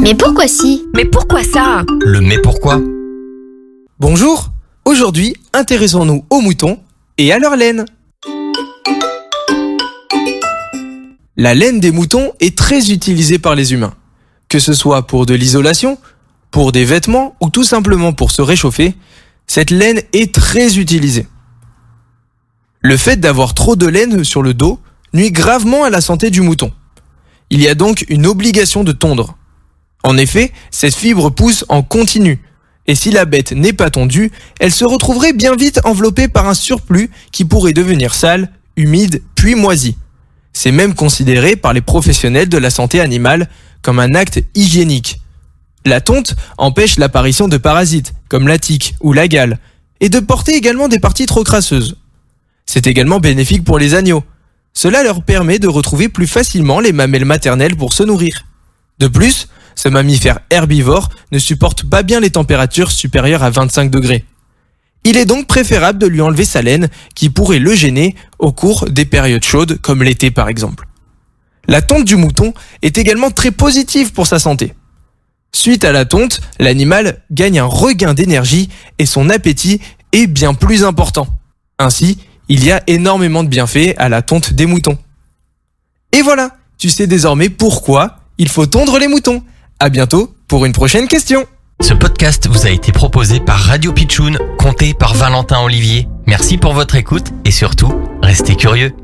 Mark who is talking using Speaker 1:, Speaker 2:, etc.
Speaker 1: Mais pourquoi si?
Speaker 2: Mais pourquoi ça?
Speaker 3: Le mais pourquoi?
Speaker 4: Bonjour, aujourd'hui intéressons-nous aux moutons et à leur laine. La laine des moutons est très utilisée par les humains. Que ce soit pour de l'isolation, pour des vêtements ou tout simplement pour se réchauffer, cette laine est très utilisée. Le fait d'avoir trop de laine sur le dos nuit gravement à la santé du mouton. Il y a donc une obligation de tondre. En effet, cette fibre pousse en continu, et si la bête n'est pas tondue, elle se retrouverait bien vite enveloppée par un surplus qui pourrait devenir sale, humide, puis moisi. C'est même considéré par les professionnels de la santé animale comme un acte hygiénique. La tonte empêche l'apparition de parasites, comme la tique ou la gale, et de porter également des parties trop crasseuses. C'est également bénéfique pour les agneaux. Cela leur permet de retrouver plus facilement les mamelles maternelles pour se nourrir. De plus, ce mammifère herbivore ne supporte pas bien les températures supérieures à 25 degrés. Il est donc préférable de lui enlever sa laine qui pourrait le gêner au cours des périodes chaudes comme l'été par exemple. La tonte du mouton est également très positive pour sa santé. Suite à la tonte, l'animal gagne un regain d'énergie et son appétit est bien plus important. Ainsi, il y a énormément de bienfaits à la tonte des moutons. Et voilà, tu sais désormais pourquoi il faut tondre les moutons. À bientôt pour une prochaine question.
Speaker 3: Ce podcast vous a été proposé par Radio Pitchoun, compté par Valentin Olivier. Merci pour votre écoute et surtout, restez curieux.